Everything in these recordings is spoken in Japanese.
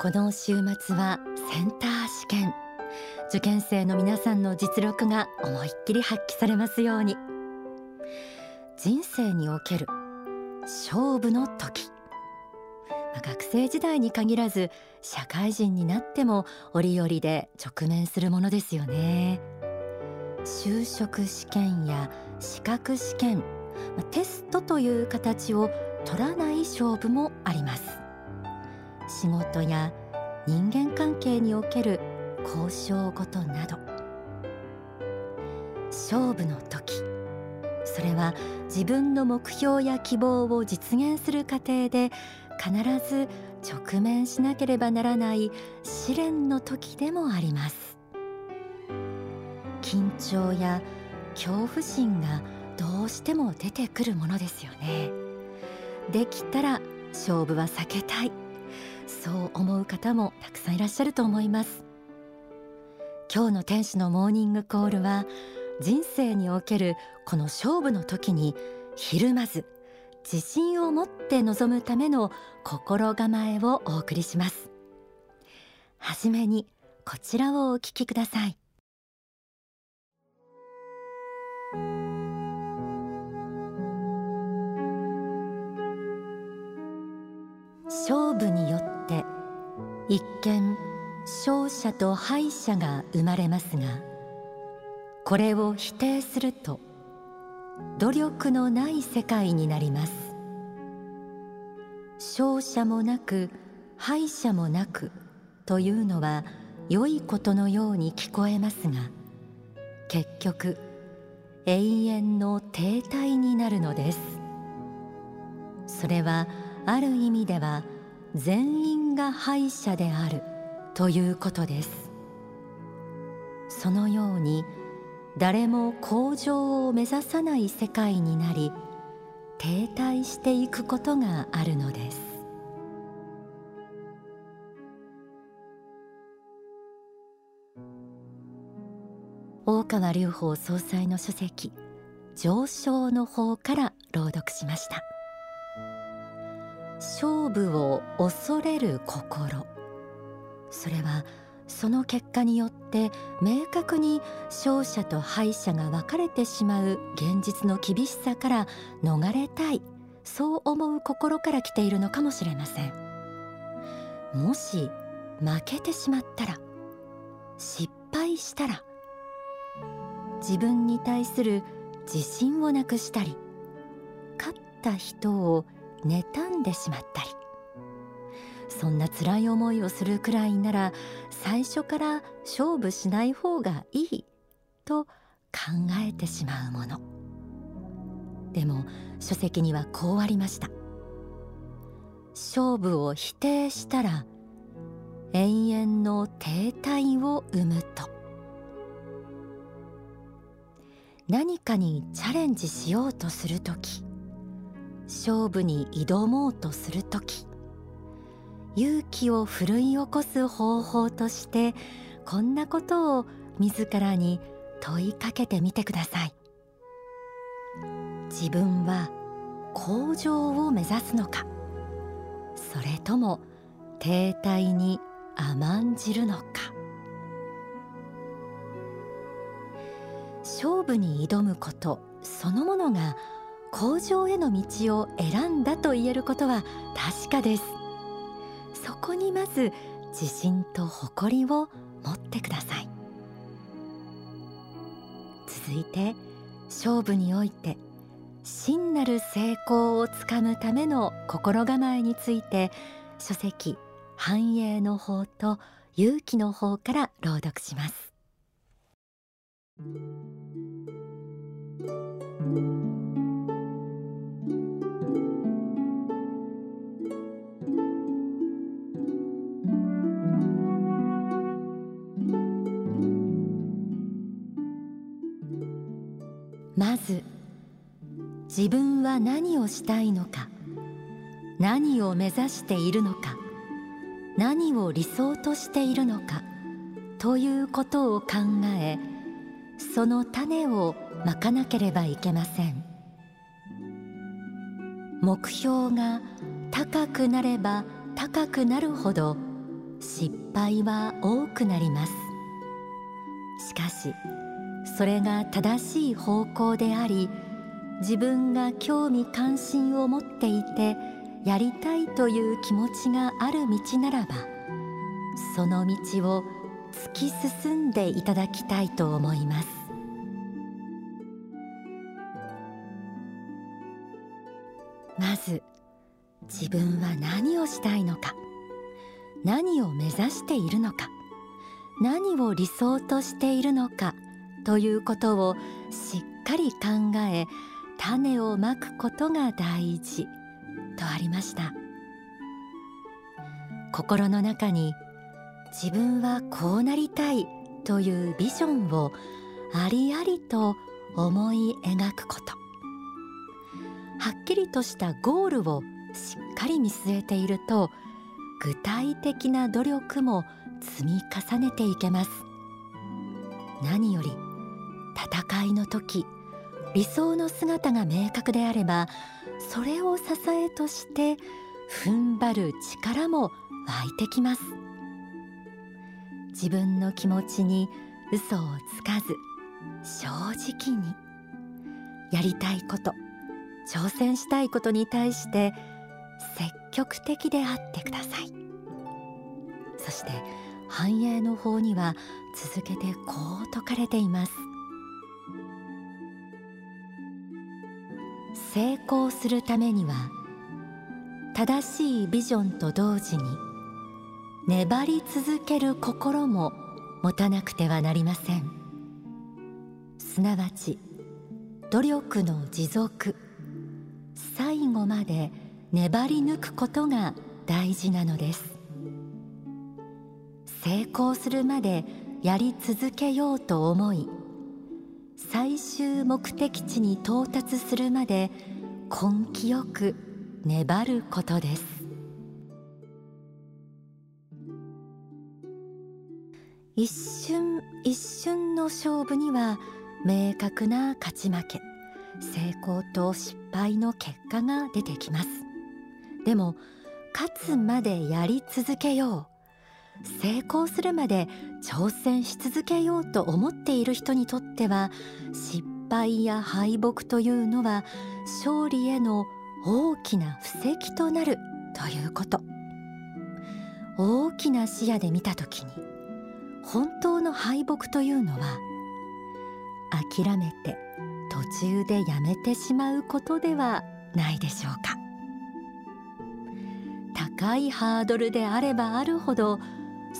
この週末はセンター試験。受験生の皆さんの実力が思いっきり発揮されますように。人生における勝負の時。学生時代に限らず社会人になっても折々で直面するものですよね。就職試験や資格試験テストという形を取らない勝負もあります。仕事や人間関係における交渉事など。勝負の時。それは自分の目標や希望を実現する過程で必ず直面しなければならない試練の時でもあります。緊張や恐怖心がどうしても出てくるものですよね。できたら勝負は避けたい。そう思う方もたくさんいらっしゃると思います。今日の天使のモーニングコールは人生におけるこの勝負の時にひるまず自信を持って臨むための心構えをお送りします。はじめにこちらをお聞きください。勝負によって一見勝者と敗者が生まれますがこれを否定すると努力のない世界になります。勝者もなく敗者もなくというのは良いことのように聞こえますが結局永遠の停滞になるのです。それはある意味では全員が敗者であるということです。そのように誰も向上を目指さない世界になり停滞していくことがあるのです。大川隆法総裁の書籍上昇の方から朗読しました。勝負を恐れる心。それはその結果によって明確に勝者と敗者が分かれてしまう現実の厳しさから逃れたいそう思う心から来ているのかもしれません。もし負けてしまったら失敗したら自分に対する自信をなくしたり勝った人を妬んでしまったり。そんな辛い思いをするくらいなら最初から勝負しない方がいいと考えてしまうもの。でも書籍にはこうありました。勝負を否定したら永遠の停滞を生むと。何かにチャレンジしようとする時勝負に挑もうとする時勇気を奮い起こす方法としてこんなことを自らに問いかけてみてください。自分は向上を目指すのかそれとも停滞に甘んじるのか。勝負に挑むことそのものが向上への道を選んだと言えることは確かです。そこにまず自信と誇りを持ってください。続いて勝負において真なる成功をつかむための心構えについて書籍繁栄の法と勇気の法から朗読します。まず自分は何をしたいのか何を目指しているのか何を理想としているのかということを考えその種をまかなければいけません。目標が高くなれば高くなるほど失敗は多くなります。しかしそれが正しい方向であり自分が興味関心を持っていてやりたいという気持ちがある道ならばその道を突き進んでいただきたいと思います。まず自分は何をしたいのか何を目指しているのか何を理想としているのかということをしっかり考え種をまくことが大事とありました。心の中に自分はこうなりたいというビジョンをありありと思い描くこと。はっきりとしたゴールをしっかり見据えていると具体的な努力も積み重ねていけます。何より戦いの時理想の姿が明確であればそれを支えとして踏ん張る力も湧いてきます。自分の気持ちに嘘をつかず正直にやりたいこと挑戦したいことに対して積極的であってください。そして繁栄の法には続けてこう説かれています。成功するためには正しいビジョンと同時に粘り続ける心も持たなくてはなりません。すなわち努力の持続最後まで粘り抜くことが大事なのです。成功するまでやり続けようと思い最終目的地に到達するまで根気よく粘ることです。一瞬一瞬の勝負には明確な勝ち負け成功と失敗の結果が出てきます。でも勝つまでやり続けよう。成功するまで挑戦し続けようと思っている人にとっては失敗や敗北というのは勝利への大きな布石となるということ。大きな視野で見た時に本当の敗北というのは諦めて途中でやめてしまうことではないでしょうか。高いハードルであればあるほど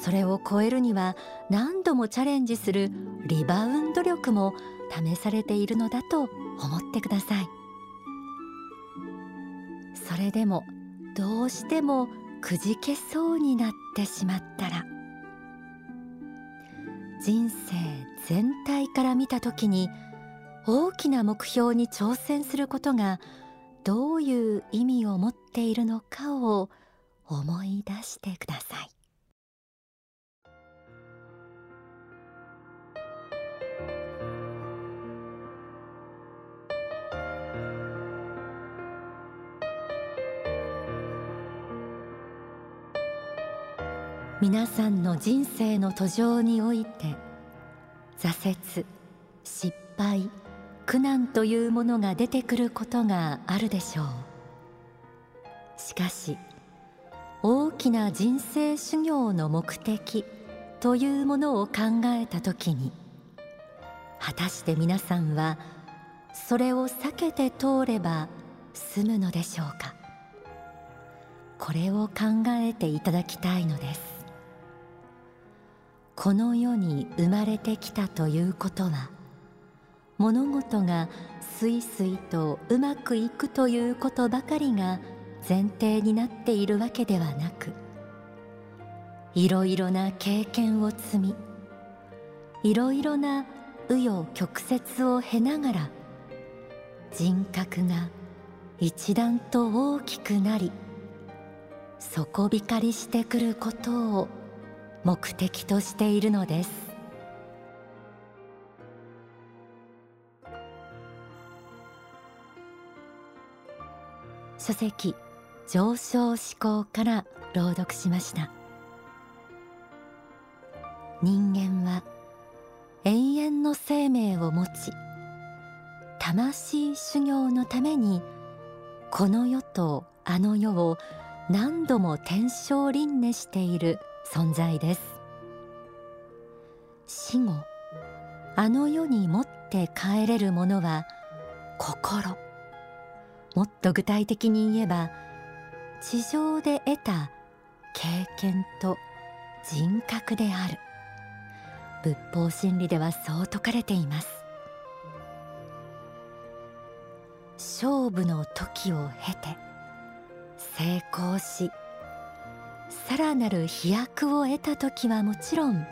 それを超えるには何度もチャレンジするリバウンド力も試されているのだと思ってください。それでもどうしてもくじけそうになってしまったら人生全体から見た時に大きな目標に挑戦することがどういう意味を持っているのかを思い出してください。皆さんの人生の途上において挫折失敗苦難というものが出てくることがあるでしょう。しかし大きな人生修行の目的というものを考えた時に果たして皆さんはそれを避けて通れば済むのでしょうか。これを考えていただきたいのです。この世に生まれてきたということは物事がすいすいとうまくいくということばかりが前提になっているわけではなくいろいろな経験を積みいろいろな紆余曲折を経ながら人格が一段と大きくなり底光りしてくることを目的としているのです。書籍上昇志向から朗読しました。人間は永遠の生命を持ち魂修行のためにこの世とあの世を何度も天正輪廻している存在です。死後あの世に持って帰れるものは心。もっと具体的に言えば地上で得た経験と人格である。仏法真理ではそう説かれています。勝負の時を経て成功しさらなる飛躍を得た時はもちろん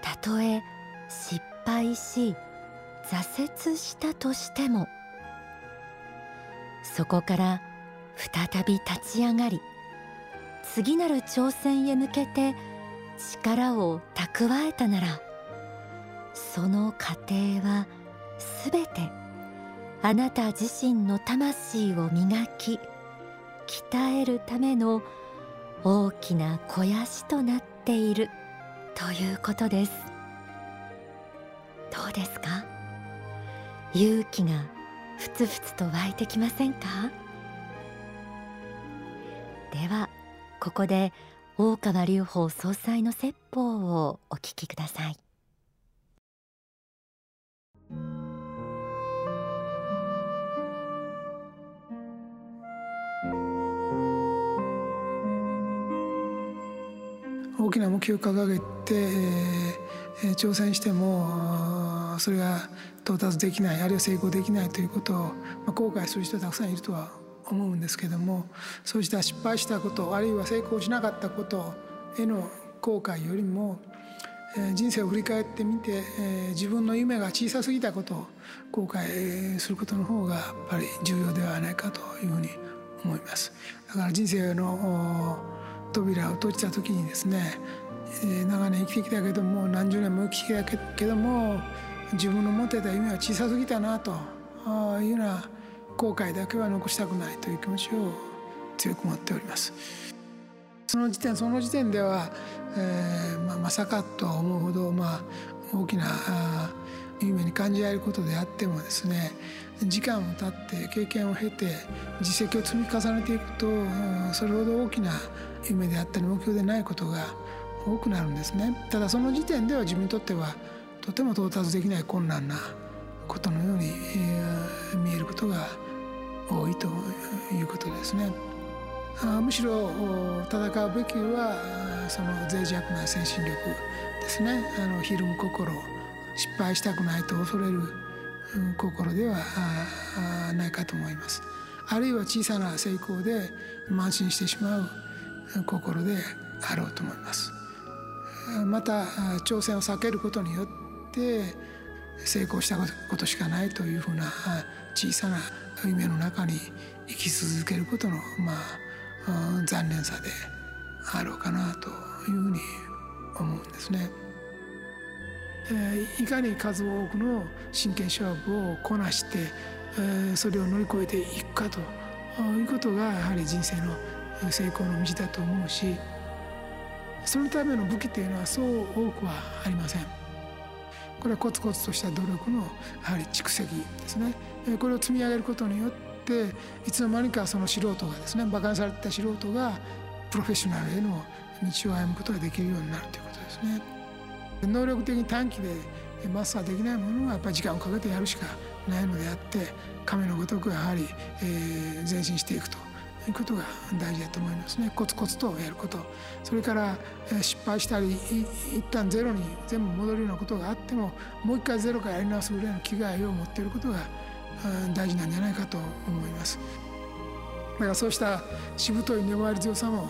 たとえ失敗し挫折したとしてもそこから再び立ち上がり次なる挑戦へ向けて力を蓄えたならその過程はすべてあなた自身の魂を磨き鍛えるための大きな肥やしとなっている。ということです。どうですか？勇気がふつふつと湧いてきませんか？ではここで大川隆法総裁の説法をお聞きください。大きな目標を掲げて、えー、挑戦してもそれが到達できないあるいは成功できないということを、まあ、後悔する人たくさんいるとは思うんですけどもそうした失敗したことあるいは成功しなかったことへの後悔よりも、えー、人生を振り返ってみて、えー、自分の夢が小さすぎたことを後悔することの方がやっぱり重要ではないかというふうに思います。だから人生の扉を閉じた時にですね、えー、長年生きてきたけども何十年も生きてきたけども自分の持ってた夢は小さすぎたなというような後悔だけは残したくないという気持ちを強く持っております。その時点その時点では、えーまあ、まさかと思うほど、まあ、大きな夢に感じられることであってもですね時間を経って経験を経て実績を積み重ねていくとそれほど大きな夢であったり目標でないことが多くなるんですねただその時点では自分にとってはとても到達できない困難なことのように見えることが多いということですね。むしろ戦うべきはその脆弱な精神力ですねあのひるむ心失敗したくないと恐れる心ではないかと思いますあるいは小さな成功で慢心してしまう心であろうと思いますまた挑戦を避けることによって成功したことしかないというふうな小さな夢の中に生き続けることのまあ残念さであろうかなというふうに思うんですね。いかに数多くの真剣勝負をこなしてそれを乗り越えていくかということがやはり人生の成功の道だと思うしそのための武器というのはそう多くはありません。これはコツコツとした努力のやはり蓄積ですねこれを積み上げることによっていつの間にかその素人がですね馬鹿にされた素人がプロフェッショナルへの道を歩むことができるようになるということですね能力的に短期でマスターできないものはやっぱり時間をかけてやるしかないのであって亀のごとくやはり、えー、前進していくということが大事だと思いますね。コツコツとやること。それから失敗したり一旦ゼロに全部戻るようなことがあってももう一回ゼロからやり直すぐらいの気概を持っていることが大事なんじゃないかと思います。だからそうしたしぶとい粘り強さも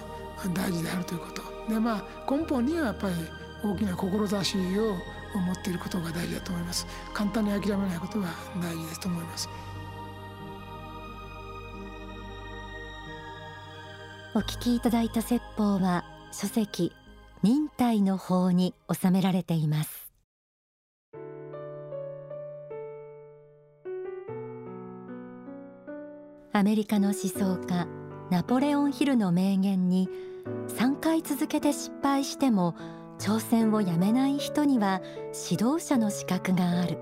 大事であるということ。でまあ根本にはやっぱり大きな志を持っていることが大事だと思います。簡単に諦めないことが大事ですと思います。お聞きいただいた説法は書籍忍耐の法に収められています。アメリカの思想家ナポレオン・ヒルの名言に3回続けて失敗しても挑戦をやめない人には指導者の資格がある。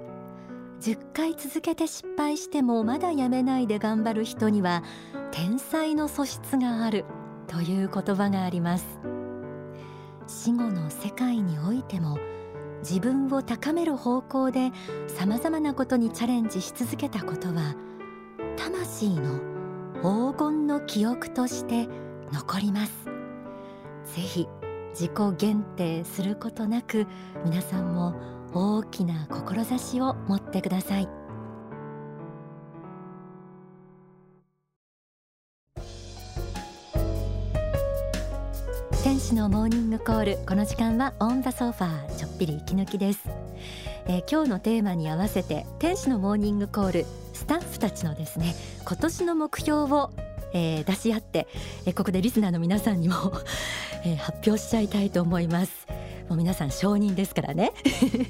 10回続けて失敗してもまだやめないで頑張る人には天才の素質があるという言葉があります。死後の世界においても自分を高める方向でさまざまなことにチャレンジし続けたことは魂の黄金の記憶として残ります。ぜひ自己限定することなく皆さんも大きな志を持ってください。天使のモーニングコール。この時間はオンザソファーちょっぴり息抜きです、えー、今日のテーマに合わせて天使のモーニングコールスタッフたちのですね今年の目標をえー、出し合って、えー、ここでリスナーの皆さんにも えー、発表しちゃいたいと思います。もう皆さん承認ですからね、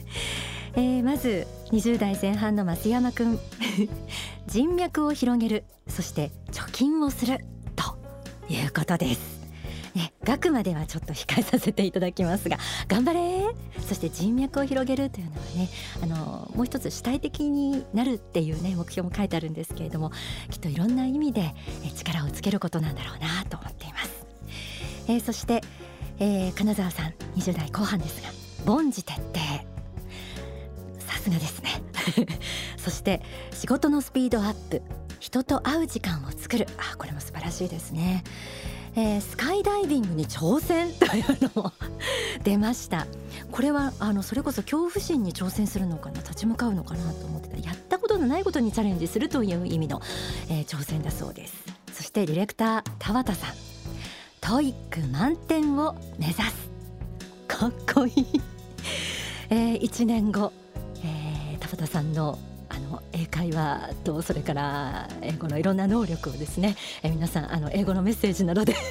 えー、まず20代前半の増山くん。人脈を広げる。そして貯金をする。ということです。ね、額まではちょっと控えさせていただきますが頑張れ。そして人脈を広げるというのはねあのもう一つ主体的になるっていうね目標も書いてあるんですけれどもきっといろんな意味で力をつけることなんだろうなと思っています、えー、そして、えー、金沢さん20代後半ですが凡事徹底。さすがですね。そして仕事のスピードアップ人と会う時間を作る。あこれも素晴らしいですね。えー、スカイダイビングに挑戦というのも 出ました。これはあのそれこそ恐怖心に挑戦するのかな？立ち向かうのかなと思ってた。やったことのないことにチャレンジするという意味の、えー、挑戦だそうです。そしてディレクター田畑さん。 TOEIC 満点を目指す。かっこいい、えー、1年後、えー、田畑さんの英会話とそれから英語のいろんな能力をですね、え皆さんあの英語のメッセージなどで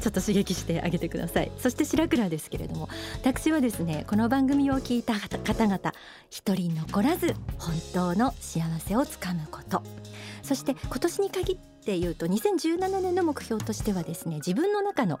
ちょっと刺激してあげてください。そして白倉ですけれども私はですねこの番組を聞いた方々一人残らず本当の幸せをつかむこと。そして今年に限って言うと2017年の目標としてはですね自分の中の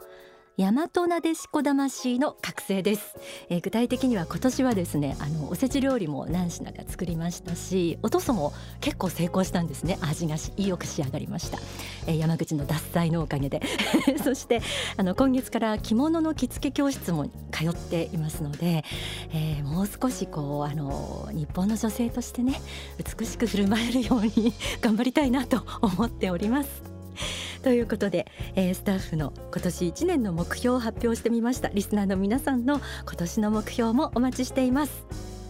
大和なでしこ魂の覚醒です、えー、具体的には今年はですねあのおせち料理も何品か作りましたしおとそも結構成功したんですね。味がいいよく仕上がりました、えー、山口の獺祭のおかげで。そしてあの今月から着物の着付け教室も通っていますので、えー、もう少しこうあの日本の女性としてね美しく振る舞えるように 頑張りたいなと思っております。ということで、えー、スタッフの今年1年の目標を発表してみました。リスナーの皆さんの今年の目標もお待ちしています。